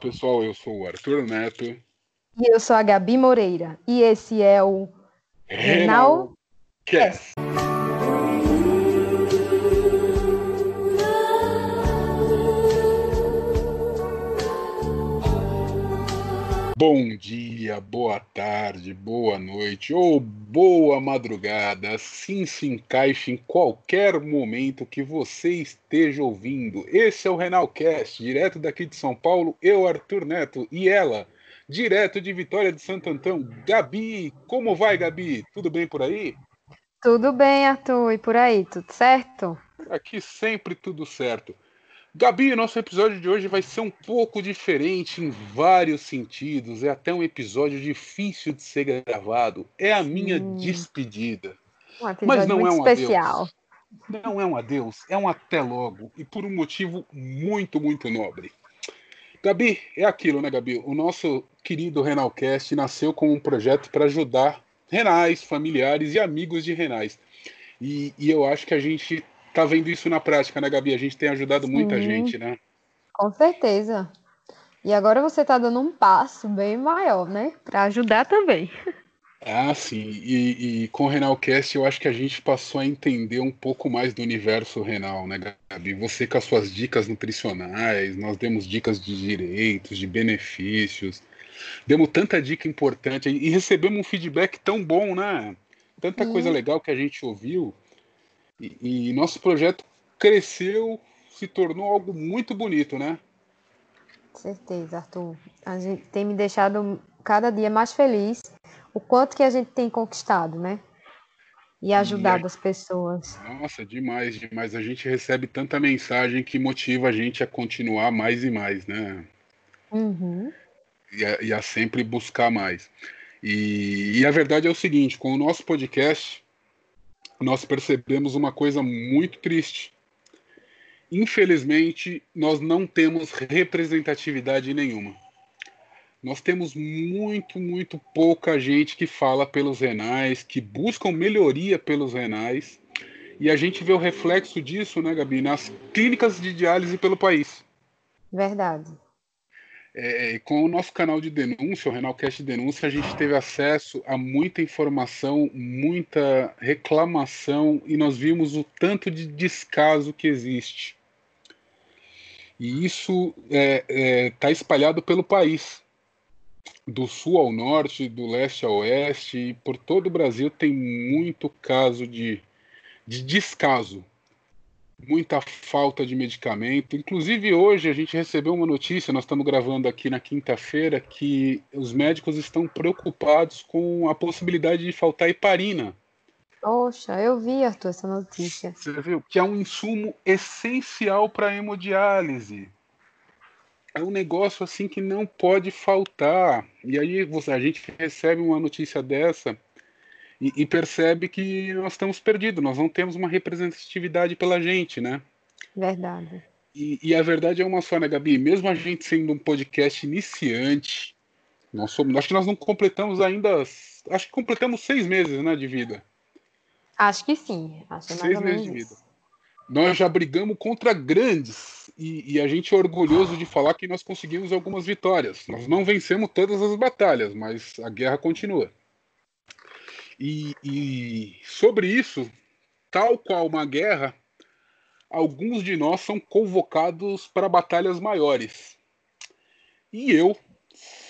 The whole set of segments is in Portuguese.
pessoal, eu sou o Arthur Neto. E eu sou a Gabi Moreira. E esse é o Renal Cast. Bom dia, boa tarde, boa noite ou boa madrugada, assim se encaixe em qualquer momento que você esteja ouvindo. Esse é o Renalcast, direto daqui de São Paulo, eu, Arthur Neto, e ela, direto de Vitória de Santo Antão, Gabi. Como vai, Gabi? Tudo bem por aí? Tudo bem, Arthur, e por aí, tudo certo? Aqui sempre tudo certo. Gabi, nosso episódio de hoje vai ser um pouco diferente em vários sentidos. É até um episódio difícil de ser gravado. É a minha hum. despedida. Um Mas não é um especial. adeus. Não é um adeus, é um até logo. E por um motivo muito, muito nobre. Gabi, é aquilo, né, Gabi? O nosso querido Renalcast nasceu como um projeto para ajudar renais, familiares e amigos de renais. E, e eu acho que a gente tá vendo isso na prática, né, Gabi? A gente tem ajudado muita Sim, gente, né? Com certeza. E agora você está dando um passo bem maior, né? Para ajudar também. Ah, sim. E, e com o Renalcast eu acho que a gente passou a entender um pouco mais do universo renal, né, Gabi? Você com as suas dicas nutricionais, nós demos dicas de direitos, de benefícios, demos tanta dica importante e recebemos um feedback tão bom, né? Tanta coisa legal que a gente ouviu. E, e nosso projeto cresceu, se tornou algo muito bonito, né? Certeza, Arthur. A gente tem me deixado cada dia mais feliz o quanto que a gente tem conquistado, né? E ajudado e as pessoas. Nossa, demais, demais. A gente recebe tanta mensagem que motiva a gente a continuar mais e mais, né? Uhum. E, a, e a sempre buscar mais. E, e, a verdade é o seguinte: com o nosso podcast, nós percebemos uma coisa muito triste. Infelizmente, nós não temos representatividade nenhuma. Nós temos muito, muito pouca gente que fala pelos renais, que buscam melhoria pelos renais. E a gente vê o reflexo disso, né, Gabi, nas clínicas de diálise pelo país. Verdade. É, com o nosso canal de denúncia, o Renalcast Denúncia, a gente teve acesso a muita informação, muita reclamação e nós vimos o tanto de descaso que existe. E isso está é, é, tá espalhado pelo país, do sul ao norte, do leste ao oeste, e por todo o Brasil tem muito caso de, de descaso muita falta de medicamento. Inclusive, hoje a gente recebeu uma notícia, nós estamos gravando aqui na quinta-feira, que os médicos estão preocupados com a possibilidade de faltar heparina. Poxa, eu vi, Arthur, essa notícia. Você viu? Que é um insumo essencial para a hemodiálise. É um negócio assim que não pode faltar. E aí a gente recebe uma notícia dessa e, e, percebe que nós estamos perdidos, nós não temos uma representatividade pela gente, né? Verdade. E, e, a verdade é uma só, né, Gabi? Mesmo a gente sendo um podcast iniciante, nós somos, acho que nós não completamos ainda, acho que completamos seis meses, né, de vida. Acho que sim, acho que seis meses de vida. Nós já brigamos contra grandes e, e a gente é orgulhoso de falar que nós conseguimos algumas vitórias. Nós não vencemos todas as batalhas, mas a guerra continua. E, e sobre isso, tal qual uma guerra, alguns de nós são convocados para batalhas maiores. E eu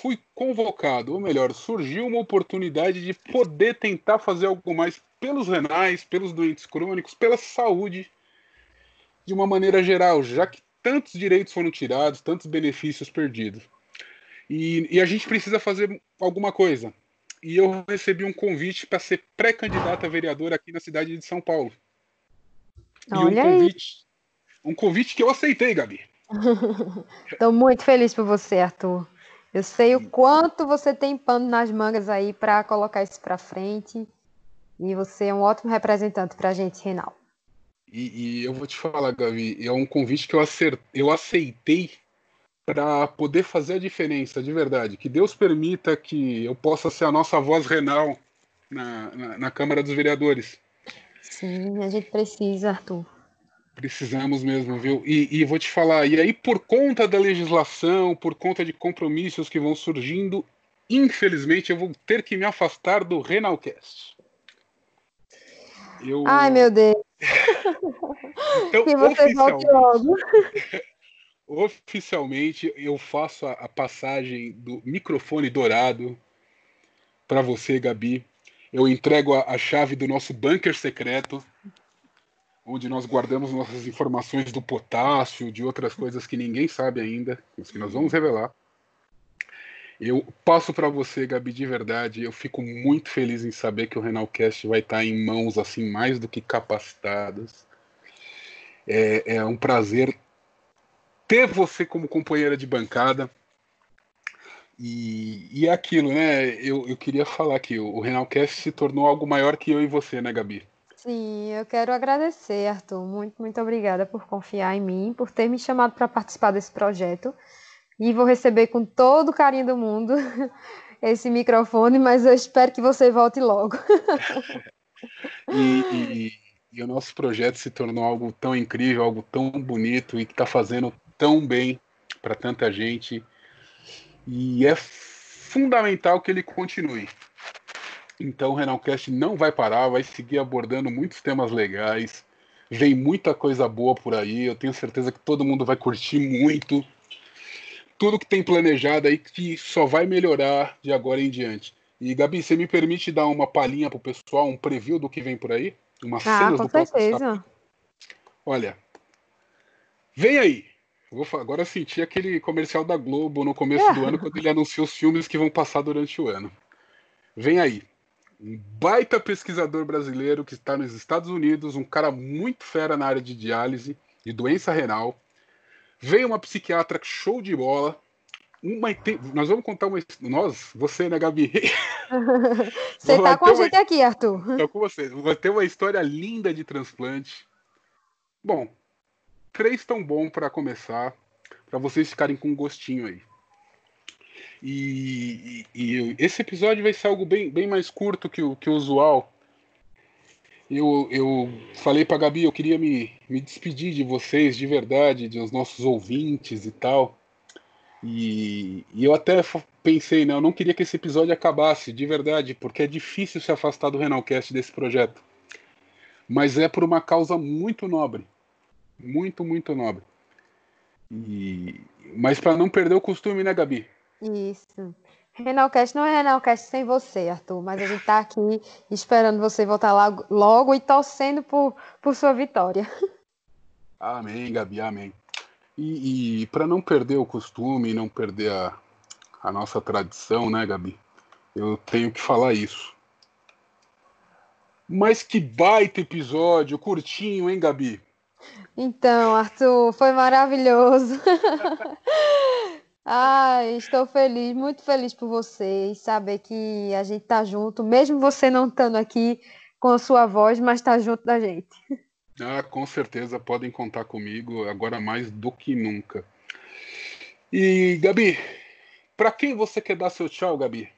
fui convocado, ou melhor, surgiu uma oportunidade de poder tentar fazer algo mais pelos renais, pelos doentes crônicos, pela saúde, de uma maneira geral, já que tantos direitos foram tirados, tantos benefícios perdidos. E, e a gente precisa fazer alguma coisa e eu recebi um convite para ser pré-candidato a vereador aqui na cidade de São Paulo. Olha e um convite, aí. um convite que eu aceitei, Gabi. Estou muito feliz por você, Arthur. Eu sei o quanto você tem pano nas mangas aí para colocar isso para frente. E você é um ótimo representante para a gente, Renal. E, e, eu vou te falar, Gabi, é um convite que eu, acert... eu aceitei para poder fazer a diferença de verdade. Que Deus permita que eu possa ser a nossa voz renal na, na, na Câmara dos Vereadores. Sim, a gente precisa, Arthur. Precisamos mesmo, viu? E, e, vou te falar, e aí por conta da legislação, por conta de compromissos que vão surgindo, infelizmente eu vou ter que me afastar do Renalcast. Eu... Ai, meu Deus. então, que você volte logo. oficialmente eu faço a, a passagem do microfone dourado para você, Gabi. Eu entrego a, a chave do nosso bunker secreto onde nós guardamos nossas informações do potássio, de outras coisas que ninguém sabe ainda, mas que nós vamos revelar. Eu passo para você, Gabi, de verdade. Eu fico muito feliz em saber que o Renalcast vai estar em mãos assim mais do que capacitadas. É, é um prazer ter você como companheira de bancada. E, e é aquilo, né? Eu, eu queria falar que o Renalcast se tornou algo maior que eu e você, né, Gabi? Sim, eu quero agradecer, Arthur. Muito, muito obrigada por confiar em mim, por ter me chamado para participar desse projeto. E vou receber com todo o carinho do mundo esse microfone, mas eu espero que você volte logo. e, e, e, o nosso projeto se tornou algo tão incrível, algo tão bonito e que está fazendo tão bem para tanta gente. E é fundamental que ele continue. Então o Renalcast não vai parar, vai seguir abordando muitos temas legais. Vem muita coisa boa por aí. Eu tenho certeza que todo mundo vai curtir muito. Tudo que tem planejado aí que só vai melhorar de agora em diante. E Gabi, você me permite dar uma palhinha pro pessoal, um preview do que vem por aí? Uma ah, com do certeza. Olha, vem aí. Vou agora sentir aquele comercial da Globo no começo é. do ano, quando ele anunciou os filmes que vão passar durante o ano. Vem aí um baita pesquisador brasileiro que está nos Estados Unidos, um cara muito fera na área de diálise e doença renal. Veio uma psiquiatra show de bola. Uma, nós vamos contar uma. Nós, você, né, Gabi? você tá com a gente uma, aqui, Arthur. Estou com você. Vai ter uma história linda de transplante. Bom, três tão bom para começar, para vocês ficarem com um gostinho aí. E, e, e, esse episódio vai ser algo bem, bem mais curto que o, que o usual. Eu, eu falei para Gabi, eu queria me, me despedir de vocês de verdade, dos nossos ouvintes e tal. E, e eu até pensei, né, eu não queria que esse episódio acabasse, de verdade, porque é difícil se afastar do Renalcast desse projeto. Mas é por uma causa muito nobre. Muito, muito nobre. E, mas para não perder o costume, né, Gabi? Isso. Renalcast não é Renalcast sem você, Arthur, mas a gente está aqui esperando você voltar logo, logo e torcendo por, por sua vitória. Amém, Gabi, amém. E, e para não perder o costume, não perder a, a nossa tradição, né, Gabi? Eu tenho que falar isso. Mas que baita episódio, curtinho, hein, Gabi? Então, Arthur, foi maravilhoso. Ah, estou feliz, muito feliz por você e saber que a gente tá junto, mesmo você não estando aqui com a sua voz, mas tá junto da gente. Ah, com certeza podem contar comigo agora mais do que nunca. E Gabi, para quem você quer dar seu tchau, Gabi?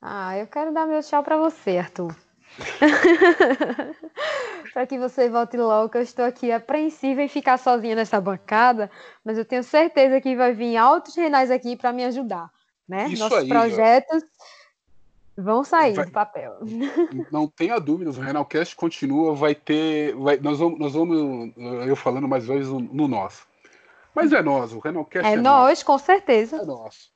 Ah, eu quero dar meu tchau para você, Arthur. para que você volte logo, eu estou aqui apreensiva em ficar sozinha nessa bancada, mas eu tenho certeza que vai vir altos renais aqui para me ajudar, né? Isso Nossos aí, projetos ó. vão sair vai, do papel. Não tenha dúvidas, o Renalcast continua, vai ter, vai, nós vamos, nós vamos, eu falando mais vezes no, no nosso. Mas é nós, o Renalcast é, é nós, nosso. com certeza. É nosso.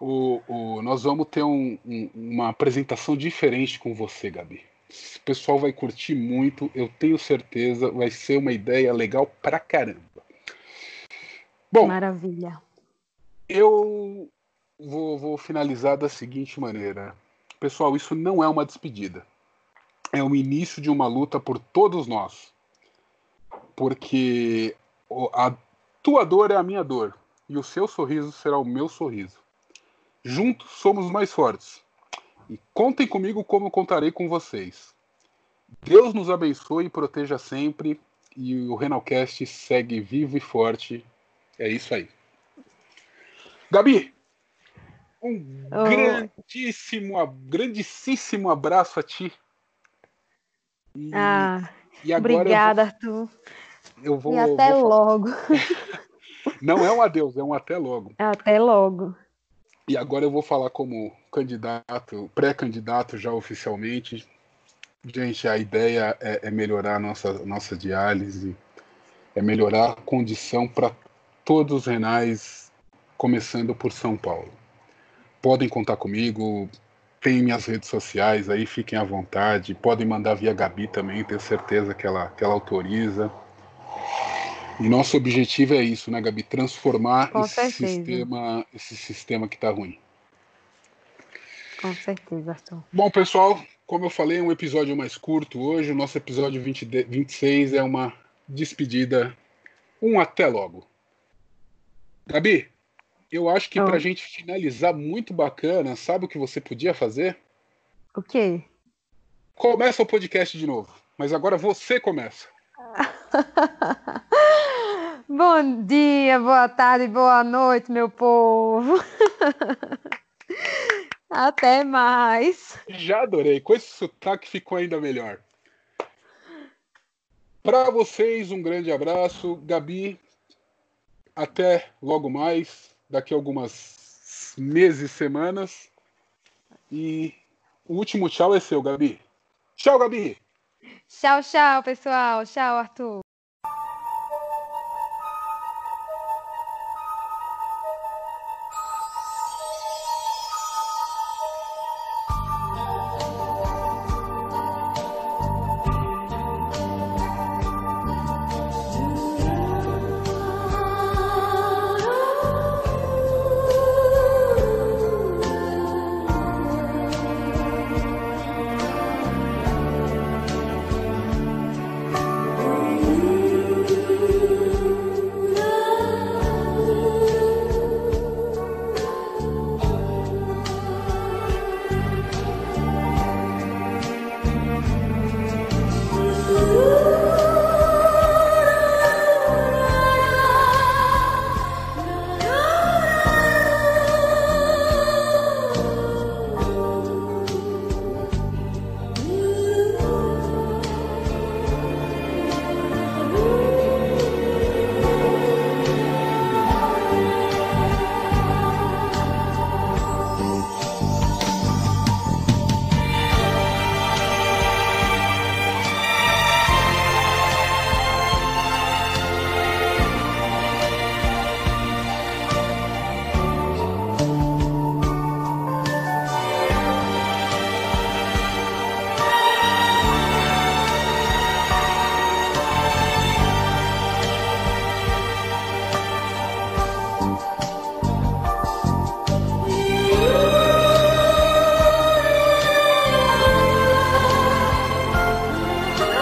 O, o, nós vamos ter um, um, uma apresentação diferente com você, Gabi. O pessoal vai curtir muito, eu tenho certeza, vai ser uma ideia legal pra caramba. Bom, maravilha. Eu vou, vou finalizar da seguinte maneira. Pessoal, isso não é uma despedida. É o início de uma luta por todos nós. Porque a tua dor é a minha dor e o seu sorriso será o meu sorriso. Juntos somos mais fortes. E contem comigo como eu contarei com vocês. Deus nos abençoe e proteja sempre. E o Renalcast segue vivo e forte. É isso aí. Gabi, um oh. grandíssimo, grandíssimo abraço a ti. E, ah, e obrigada. Arthur. eu vou. E até vou... logo. Não é um adeus, é um até logo. Até logo. E agora eu vou falar como candidato, pré-candidato já oficialmente. Gente, a ideia é, é melhorar a nossa, nossa diálise, é melhorar a condição para todos os renais, começando por São Paulo. Podem contar comigo, tem minhas redes sociais aí, fiquem à vontade. Podem mandar via Gabi também, tenho certeza que ela, que ela autoriza. E nosso objetivo é isso, né, Gabi? Transformar Com esse certeza. sistema, esse sistema que está ruim. Com certeza, Arthur. Bom, pessoal, como eu falei, é um episódio mais curto hoje. O nosso episódio 20, de- 26 é uma despedida. Um até logo. Gabi, eu acho que Ah. para a gente finalizar muito bacana, sabe o que você podia fazer? O quê? Começa o podcast de novo. Mas agora você começa. Bom dia, boa tarde, boa noite, meu povo. Até mais. Já adorei. Com esse sotaque ficou ainda melhor. Para vocês, um grande abraço. Gabi, até logo mais. Daqui a algumas meses, semanas. E o último tchau é seu, Gabi. Tchau, Gabi. Tchau, tchau, pessoal. Tchau, Arthur.